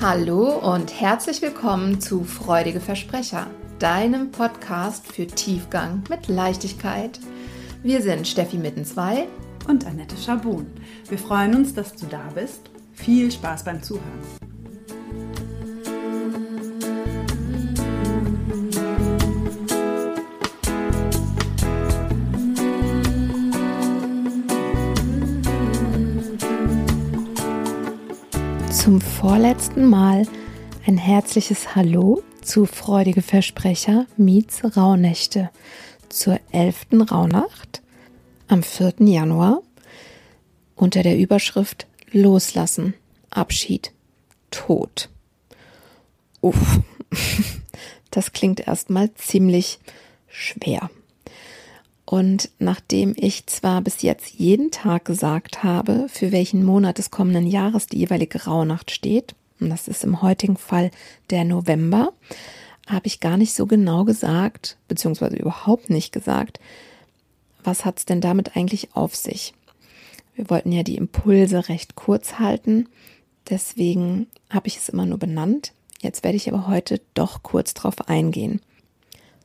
Hallo und herzlich willkommen zu Freudige Versprecher, deinem Podcast für Tiefgang mit Leichtigkeit. Wir sind Steffi Mittenzwei und Annette Schabun. Wir freuen uns, dass du da bist. Viel Spaß beim Zuhören. Zum vorletzten Mal ein herzliches Hallo zu Freudige Versprecher Miets Rauhnächte zur 11. Rauhnacht am 4. Januar unter der Überschrift Loslassen, Abschied, Tod. Uff, das klingt erstmal ziemlich schwer. Und nachdem ich zwar bis jetzt jeden Tag gesagt habe, für welchen Monat des kommenden Jahres die jeweilige Rauhnacht steht, und das ist im heutigen Fall der November, habe ich gar nicht so genau gesagt, beziehungsweise überhaupt nicht gesagt, was hat es denn damit eigentlich auf sich. Wir wollten ja die Impulse recht kurz halten, deswegen habe ich es immer nur benannt. Jetzt werde ich aber heute doch kurz darauf eingehen.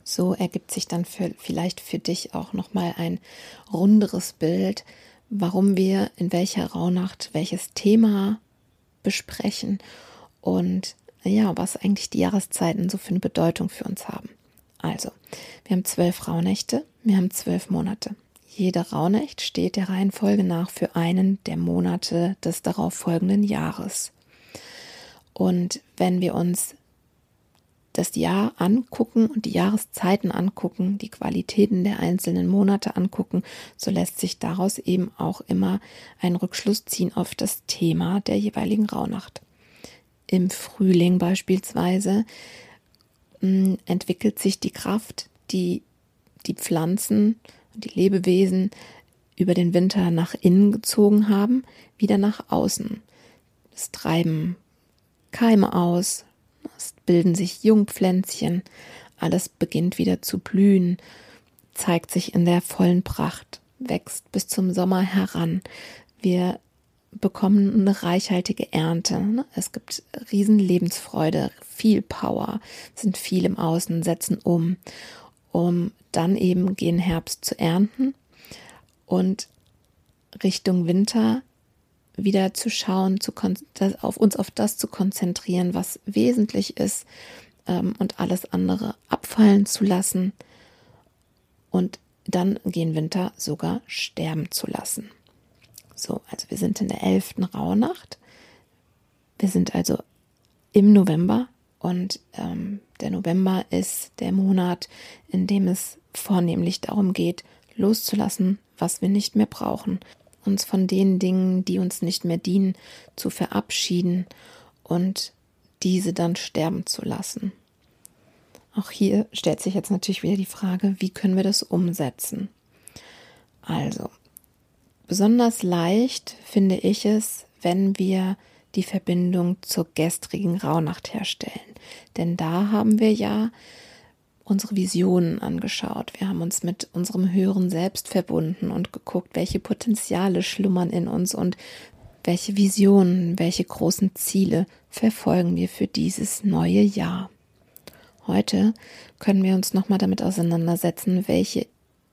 So ergibt sich dann für, vielleicht für dich auch nochmal ein runderes Bild, warum wir in welcher Rauhnacht welches Thema besprechen und ja, was eigentlich die Jahreszeiten so für eine Bedeutung für uns haben. Also, wir haben zwölf Rauhnächte, wir haben zwölf Monate. Jede Rauhnacht steht der Reihenfolge nach für einen der Monate des darauf folgenden Jahres. Und wenn wir uns das Jahr angucken und die Jahreszeiten angucken, die Qualitäten der einzelnen Monate angucken, so lässt sich daraus eben auch immer ein Rückschluss ziehen auf das Thema der jeweiligen Rauhnacht. Im Frühling beispielsweise mh, entwickelt sich die Kraft, die die Pflanzen und die Lebewesen über den Winter nach innen gezogen haben, wieder nach außen. Es treiben Keime aus, es bilden sich Jungpflänzchen, alles beginnt wieder zu blühen, zeigt sich in der vollen Pracht, wächst bis zum Sommer heran. Wir bekommen eine reichhaltige Ernte. Ne? Es gibt riesen Lebensfreude, viel Power, sind viel im Außen, setzen um, um dann eben gehen Herbst zu ernten und Richtung Winter wieder zu schauen, zu auf uns auf das zu konzentrieren, was wesentlich ist ähm, und alles andere abfallen zu lassen und dann gehen Winter sogar sterben zu lassen. So, also wir sind in der elften Rauhnacht. Wir sind also im November und ähm, der November ist der Monat, in dem es vornehmlich darum geht, loszulassen, was wir nicht mehr brauchen, uns von den Dingen, die uns nicht mehr dienen, zu verabschieden und diese dann sterben zu lassen. Auch hier stellt sich jetzt natürlich wieder die Frage, wie können wir das umsetzen? Also, besonders leicht finde ich es, wenn wir die Verbindung zur gestrigen Rauhnacht herstellen. Denn da haben wir ja unsere Visionen angeschaut. Wir haben uns mit unserem höheren Selbst verbunden und geguckt, welche Potenziale schlummern in uns und welche Visionen, welche großen Ziele verfolgen wir für dieses neue Jahr. Heute können wir uns nochmal damit auseinandersetzen, welche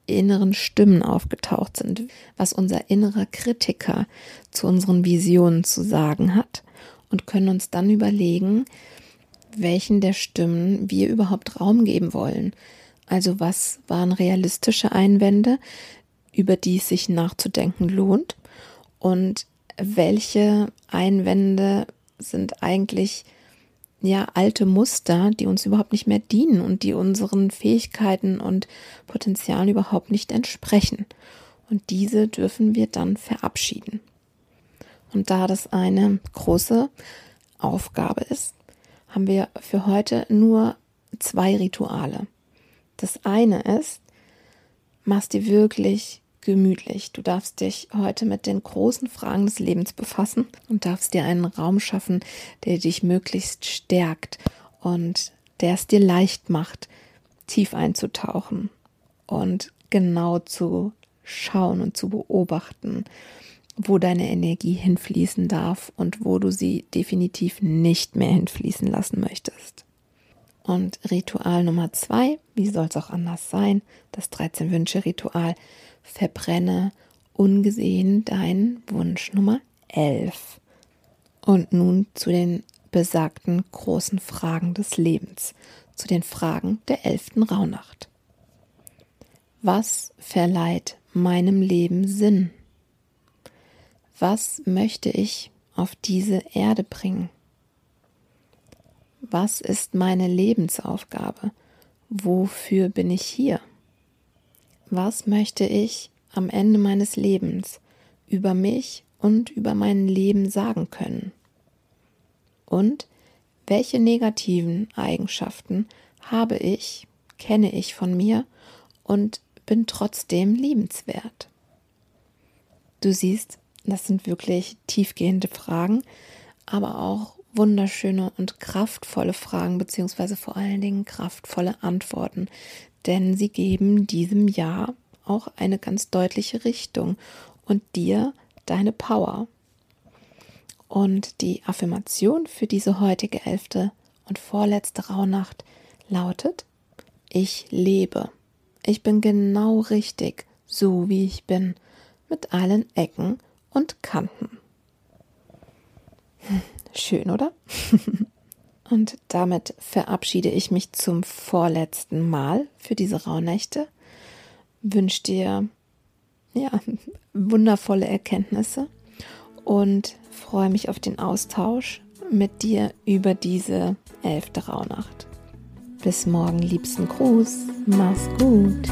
inneren Stimmen aufgetaucht sind, was unser innerer Kritiker zu unseren Visionen zu sagen hat und können uns dann überlegen, welchen der Stimmen wir überhaupt Raum geben wollen. Also was waren realistische Einwände, über die es sich nachzudenken lohnt und welche Einwände sind eigentlich ja alte Muster, die uns überhaupt nicht mehr dienen und die unseren Fähigkeiten und Potenzialen überhaupt nicht entsprechen. Und diese dürfen wir dann verabschieden. Und da das eine große Aufgabe ist, haben wir für heute nur zwei Rituale. Das eine ist, machst dir wirklich gemütlich. Du darfst dich heute mit den großen Fragen des Lebens befassen und darfst dir einen Raum schaffen, der dich möglichst stärkt und der es dir leicht macht, tief einzutauchen und genau zu schauen und zu beobachten, wo deine Energie hinfließen darf und wo du sie definitiv nicht mehr hinfließen lassen möchtest. Und Ritual Nummer zwei, wie soll es auch anders sein, das 13 Wünsche Ritual, verbrenne ungesehen deinen Wunsch Nummer 11. Und nun zu den besagten großen Fragen des Lebens, zu den Fragen der elften Rauhnacht. Was verleiht meinem Leben Sinn? Was möchte ich auf diese Erde bringen? Was ist meine Lebensaufgabe? Wofür bin ich hier? Was möchte ich am Ende meines Lebens über mich und über mein Leben sagen können? Und welche negativen Eigenschaften habe ich, kenne ich von mir und bin trotzdem liebenswert? Du siehst, das sind wirklich tiefgehende Fragen, aber auch wunderschöne und kraftvolle Fragen, beziehungsweise vor allen Dingen kraftvolle Antworten, denn sie geben diesem Jahr auch eine ganz deutliche Richtung und dir deine Power. Und die Affirmation für diese heutige elfte und vorletzte Rauhnacht lautet, ich lebe. Ich bin genau richtig, so wie ich bin, mit allen Ecken und Kanten. Schön, oder? und damit verabschiede ich mich zum vorletzten Mal für diese Rauhnächte. Wünsche dir ja, wundervolle Erkenntnisse und freue mich auf den Austausch mit dir über diese elfte Rauhnacht. Bis morgen, liebsten Gruß. Mach's gut.